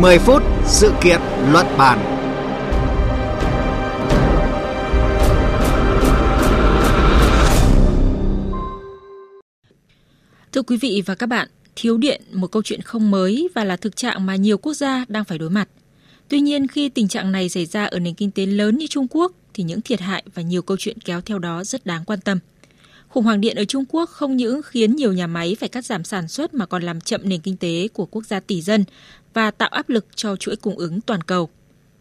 10 phút sự kiện luận bàn. Thưa quý vị và các bạn, thiếu điện một câu chuyện không mới và là thực trạng mà nhiều quốc gia đang phải đối mặt. Tuy nhiên khi tình trạng này xảy ra ở nền kinh tế lớn như Trung Quốc thì những thiệt hại và nhiều câu chuyện kéo theo đó rất đáng quan tâm. Khủng hoảng điện ở Trung Quốc không những khiến nhiều nhà máy phải cắt giảm sản xuất mà còn làm chậm nền kinh tế của quốc gia tỷ dân và tạo áp lực cho chuỗi cung ứng toàn cầu.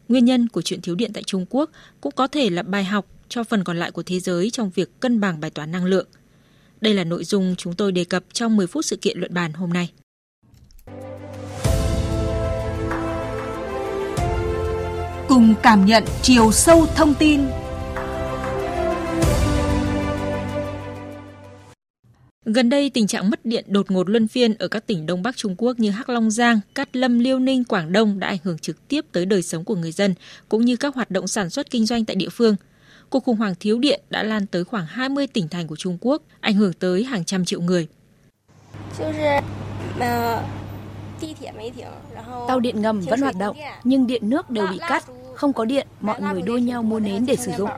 Nguyên nhân của chuyện thiếu điện tại Trung Quốc cũng có thể là bài học cho phần còn lại của thế giới trong việc cân bằng bài toán năng lượng. Đây là nội dung chúng tôi đề cập trong 10 phút sự kiện luận bàn hôm nay. Cùng cảm nhận chiều sâu thông tin Gần đây, tình trạng mất điện đột ngột luân phiên ở các tỉnh Đông Bắc Trung Quốc như Hắc Long Giang, Cát Lâm, Liêu Ninh, Quảng Đông đã ảnh hưởng trực tiếp tới đời sống của người dân, cũng như các hoạt động sản xuất kinh doanh tại địa phương. Cuộc khủng hoảng thiếu điện đã lan tới khoảng 20 tỉnh thành của Trung Quốc, ảnh hưởng tới hàng trăm triệu người. Tàu điện ngầm vẫn hoạt động, nhưng điện nước đều bị cắt. Không có điện, mọi người đua nhau mua nến để sử dụng.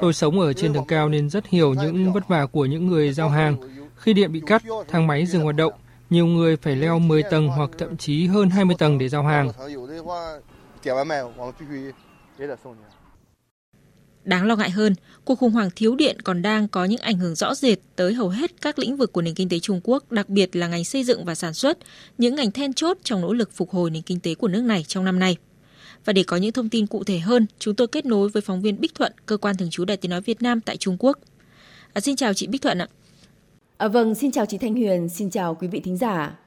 Tôi sống ở trên tầng cao nên rất hiểu những vất vả của những người giao hàng. Khi điện bị cắt, thang máy dừng hoạt động, nhiều người phải leo 10 tầng hoặc thậm chí hơn 20 tầng để giao hàng. Đáng lo ngại hơn, cuộc khủng hoảng thiếu điện còn đang có những ảnh hưởng rõ rệt tới hầu hết các lĩnh vực của nền kinh tế Trung Quốc, đặc biệt là ngành xây dựng và sản xuất, những ngành then chốt trong nỗ lực phục hồi nền kinh tế của nước này trong năm nay. Và để có những thông tin cụ thể hơn, chúng tôi kết nối với phóng viên Bích Thuận, cơ quan thường trú Đài Tiếng nói Việt Nam tại Trung Quốc. À, xin chào chị Bích Thuận ạ. À, vâng, xin chào chị Thanh Huyền, xin chào quý vị thính giả.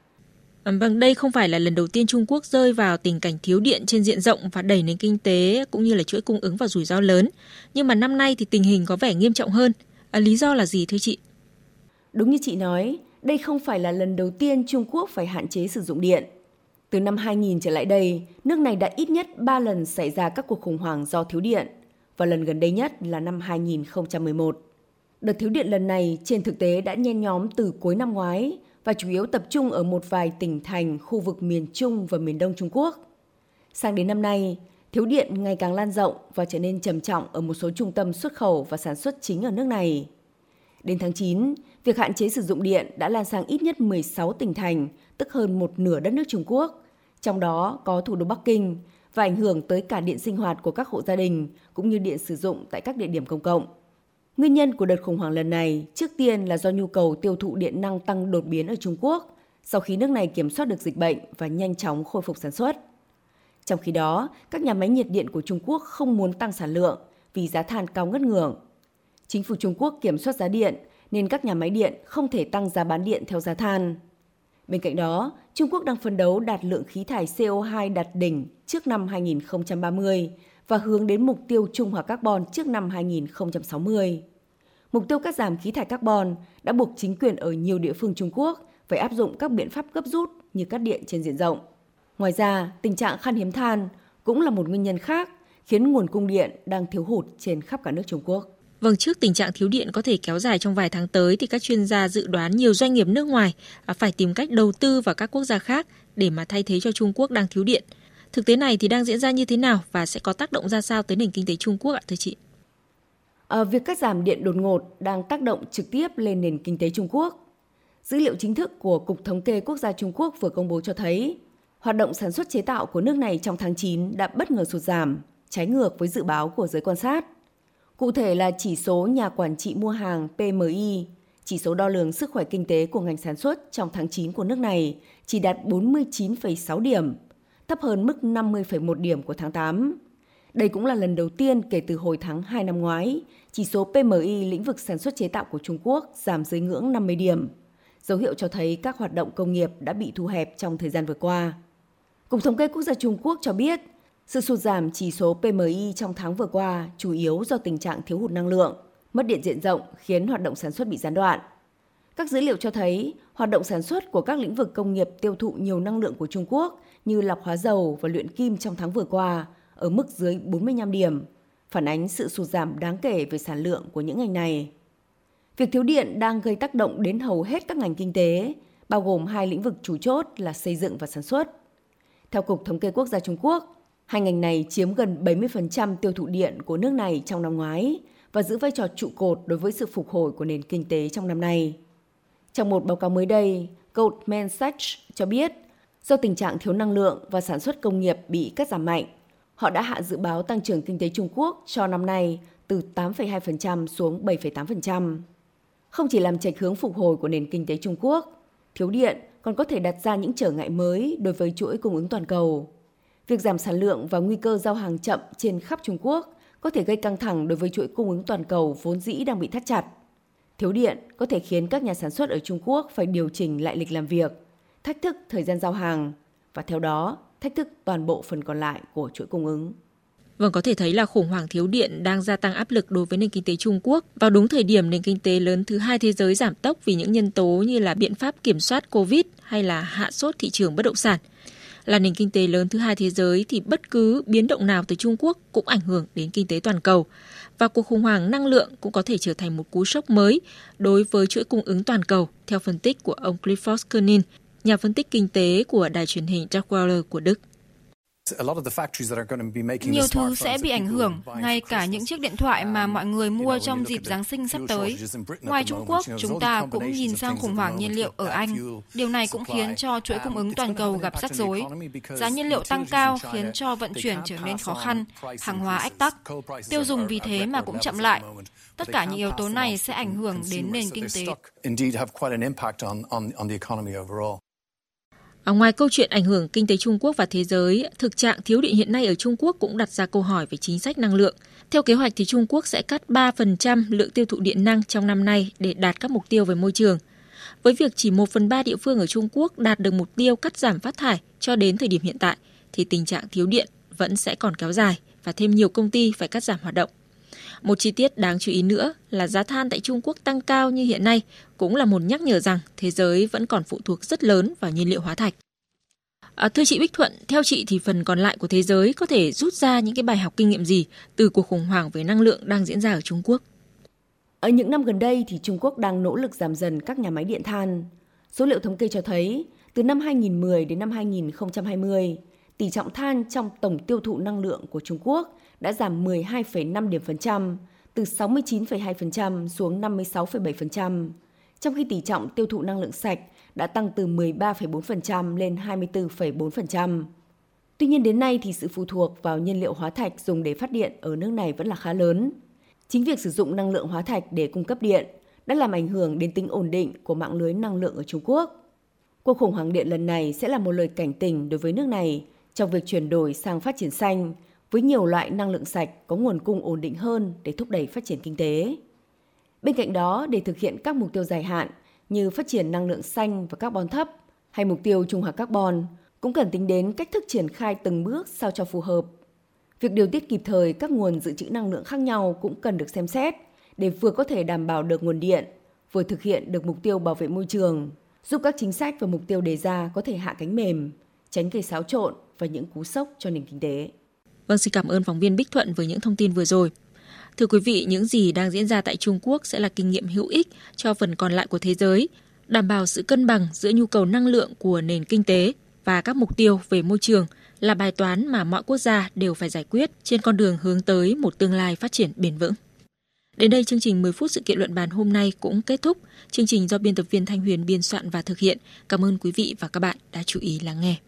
À, vâng, đây không phải là lần đầu tiên Trung Quốc rơi vào tình cảnh thiếu điện trên diện rộng và đẩy nền kinh tế cũng như là chuỗi cung ứng vào rủi ro lớn. Nhưng mà năm nay thì tình hình có vẻ nghiêm trọng hơn. À, lý do là gì thưa chị? Đúng như chị nói, đây không phải là lần đầu tiên Trung Quốc phải hạn chế sử dụng điện. Từ năm 2000 trở lại đây, nước này đã ít nhất 3 lần xảy ra các cuộc khủng hoảng do thiếu điện, và lần gần đây nhất là năm 2011. Đợt thiếu điện lần này trên thực tế đã nhen nhóm từ cuối năm ngoái và chủ yếu tập trung ở một vài tỉnh thành khu vực miền Trung và miền Đông Trung Quốc. Sang đến năm nay, thiếu điện ngày càng lan rộng và trở nên trầm trọng ở một số trung tâm xuất khẩu và sản xuất chính ở nước này. Đến tháng 9, việc hạn chế sử dụng điện đã lan sang ít nhất 16 tỉnh thành, tức hơn một nửa đất nước Trung Quốc, trong đó có thủ đô Bắc Kinh và ảnh hưởng tới cả điện sinh hoạt của các hộ gia đình cũng như điện sử dụng tại các địa điểm công cộng. Nguyên nhân của đợt khủng hoảng lần này trước tiên là do nhu cầu tiêu thụ điện năng tăng đột biến ở Trung Quốc sau khi nước này kiểm soát được dịch bệnh và nhanh chóng khôi phục sản xuất. Trong khi đó, các nhà máy nhiệt điện của Trung Quốc không muốn tăng sản lượng vì giá than cao ngất ngưỡng. Chính phủ Trung Quốc kiểm soát giá điện nên các nhà máy điện không thể tăng giá bán điện theo giá than. Bên cạnh đó, Trung Quốc đang phấn đấu đạt lượng khí thải CO2 đạt đỉnh trước năm 2030 và hướng đến mục tiêu trung hòa carbon trước năm 2060. Mục tiêu cắt giảm khí thải carbon đã buộc chính quyền ở nhiều địa phương Trung Quốc phải áp dụng các biện pháp gấp rút như cắt điện trên diện rộng. Ngoài ra, tình trạng khan hiếm than cũng là một nguyên nhân khác khiến nguồn cung điện đang thiếu hụt trên khắp cả nước Trung Quốc. Vâng, trước tình trạng thiếu điện có thể kéo dài trong vài tháng tới thì các chuyên gia dự đoán nhiều doanh nghiệp nước ngoài à, phải tìm cách đầu tư vào các quốc gia khác để mà thay thế cho Trung Quốc đang thiếu điện. Thực tế này thì đang diễn ra như thế nào và sẽ có tác động ra sao tới nền kinh tế Trung Quốc ạ thưa chị? À, việc cắt giảm điện đột ngột đang tác động trực tiếp lên nền kinh tế Trung Quốc. Dữ liệu chính thức của Cục Thống kê Quốc gia Trung Quốc vừa công bố cho thấy, hoạt động sản xuất chế tạo của nước này trong tháng 9 đã bất ngờ sụt giảm, trái ngược với dự báo của giới quan sát. Cụ thể là chỉ số nhà quản trị mua hàng PMI, chỉ số đo lường sức khỏe kinh tế của ngành sản xuất trong tháng 9 của nước này chỉ đạt 49,6 điểm, thấp hơn mức 50,1 điểm của tháng 8. Đây cũng là lần đầu tiên kể từ hồi tháng 2 năm ngoái, chỉ số PMI lĩnh vực sản xuất chế tạo của Trung Quốc giảm dưới ngưỡng 50 điểm, dấu hiệu cho thấy các hoạt động công nghiệp đã bị thu hẹp trong thời gian vừa qua. Cục Thống kê Quốc gia Trung Quốc cho biết, sự sụt giảm chỉ số PMI trong tháng vừa qua chủ yếu do tình trạng thiếu hụt năng lượng, mất điện diện rộng khiến hoạt động sản xuất bị gián đoạn. Các dữ liệu cho thấy hoạt động sản xuất của các lĩnh vực công nghiệp tiêu thụ nhiều năng lượng của Trung Quốc như lọc hóa dầu và luyện kim trong tháng vừa qua ở mức dưới 45 điểm, phản ánh sự sụt giảm đáng kể về sản lượng của những ngành này. Việc thiếu điện đang gây tác động đến hầu hết các ngành kinh tế, bao gồm hai lĩnh vực chủ chốt là xây dựng và sản xuất. Theo Cục Thống kê Quốc gia Trung Quốc, hai ngành này chiếm gần 70% tiêu thụ điện của nước này trong năm ngoái và giữ vai trò trụ cột đối với sự phục hồi của nền kinh tế trong năm nay. Trong một báo cáo mới đây, Goldman Sachs cho biết do tình trạng thiếu năng lượng và sản xuất công nghiệp bị cắt giảm mạnh, họ đã hạ dự báo tăng trưởng kinh tế Trung Quốc cho năm nay từ 8,2% xuống 7,8%. Không chỉ làm chệch hướng phục hồi của nền kinh tế Trung Quốc, thiếu điện còn có thể đặt ra những trở ngại mới đối với chuỗi cung ứng toàn cầu. Việc giảm sản lượng và nguy cơ giao hàng chậm trên khắp Trung Quốc có thể gây căng thẳng đối với chuỗi cung ứng toàn cầu vốn dĩ đang bị thắt chặt. Thiếu điện có thể khiến các nhà sản xuất ở Trung Quốc phải điều chỉnh lại lịch làm việc, thách thức thời gian giao hàng và theo đó thách thức toàn bộ phần còn lại của chuỗi cung ứng. Vâng, có thể thấy là khủng hoảng thiếu điện đang gia tăng áp lực đối với nền kinh tế Trung Quốc vào đúng thời điểm nền kinh tế lớn thứ hai thế giới giảm tốc vì những nhân tố như là biện pháp kiểm soát Covid hay là hạ sốt thị trường bất động sản. Là nền kinh tế lớn thứ hai thế giới thì bất cứ biến động nào từ Trung Quốc cũng ảnh hưởng đến kinh tế toàn cầu. Và cuộc khủng hoảng năng lượng cũng có thể trở thành một cú sốc mới đối với chuỗi cung ứng toàn cầu, theo phân tích của ông Clifford Kernin, nhà phân tích kinh tế của đài truyền hình Dagwaller của Đức. Nhiều thứ sẽ bị ảnh hưởng, ngay cả những chiếc điện thoại mà mọi người mua trong dịp Giáng sinh sắp tới. Ngoài Trung Quốc, chúng ta cũng nhìn sang khủng hoảng nhiên liệu ở Anh. Điều này cũng khiến cho chuỗi cung ứng toàn cầu gặp rắc rối. Giá nhiên liệu tăng cao khiến cho vận chuyển trở nên khó khăn, hàng hóa ách tắc. Tiêu dùng vì thế mà cũng chậm lại. Tất cả những yếu tố này sẽ ảnh hưởng đến nền kinh tế ở ngoài câu chuyện ảnh hưởng kinh tế Trung Quốc và thế giới, thực trạng thiếu điện hiện nay ở Trung Quốc cũng đặt ra câu hỏi về chính sách năng lượng. Theo kế hoạch thì Trung Quốc sẽ cắt 3% lượng tiêu thụ điện năng trong năm nay để đạt các mục tiêu về môi trường. Với việc chỉ 1 phần 3 địa phương ở Trung Quốc đạt được mục tiêu cắt giảm phát thải cho đến thời điểm hiện tại, thì tình trạng thiếu điện vẫn sẽ còn kéo dài và thêm nhiều công ty phải cắt giảm hoạt động. Một chi tiết đáng chú ý nữa là giá than tại Trung Quốc tăng cao như hiện nay cũng là một nhắc nhở rằng thế giới vẫn còn phụ thuộc rất lớn vào nhiên liệu hóa thạch. À, thưa chị Bích Thuận, theo chị thì phần còn lại của thế giới có thể rút ra những cái bài học kinh nghiệm gì từ cuộc khủng hoảng về năng lượng đang diễn ra ở Trung Quốc? Ở những năm gần đây thì Trung Quốc đang nỗ lực giảm dần các nhà máy điện than. Số liệu thống kê cho thấy, từ năm 2010 đến năm 2020, tỷ trọng than trong tổng tiêu thụ năng lượng của Trung Quốc đã giảm 12,5 điểm phần trăm, từ 69,2% xuống 56,7%, trong khi tỷ trọng tiêu thụ năng lượng sạch đã tăng từ 13,4% lên 24,4%. Tuy nhiên đến nay thì sự phụ thuộc vào nhiên liệu hóa thạch dùng để phát điện ở nước này vẫn là khá lớn. Chính việc sử dụng năng lượng hóa thạch để cung cấp điện đã làm ảnh hưởng đến tính ổn định của mạng lưới năng lượng ở Trung Quốc. Cuộc khủng hoảng điện lần này sẽ là một lời cảnh tỉnh đối với nước này trong việc chuyển đổi sang phát triển xanh với nhiều loại năng lượng sạch có nguồn cung ổn định hơn để thúc đẩy phát triển kinh tế. Bên cạnh đó, để thực hiện các mục tiêu dài hạn như phát triển năng lượng xanh và carbon thấp hay mục tiêu trung hòa carbon, cũng cần tính đến cách thức triển khai từng bước sao cho phù hợp. Việc điều tiết kịp thời các nguồn dự trữ năng lượng khác nhau cũng cần được xem xét để vừa có thể đảm bảo được nguồn điện, vừa thực hiện được mục tiêu bảo vệ môi trường, giúp các chính sách và mục tiêu đề ra có thể hạ cánh mềm, tránh gây xáo trộn và những cú sốc cho nền kinh tế. Vâng, xin cảm ơn phóng viên Bích Thuận với những thông tin vừa rồi. Thưa quý vị, những gì đang diễn ra tại Trung Quốc sẽ là kinh nghiệm hữu ích cho phần còn lại của thế giới, đảm bảo sự cân bằng giữa nhu cầu năng lượng của nền kinh tế và các mục tiêu về môi trường là bài toán mà mọi quốc gia đều phải giải quyết trên con đường hướng tới một tương lai phát triển bền vững. Đến đây chương trình 10 phút sự kiện luận bàn hôm nay cũng kết thúc. Chương trình do biên tập viên Thanh Huyền biên soạn và thực hiện. Cảm ơn quý vị và các bạn đã chú ý lắng nghe.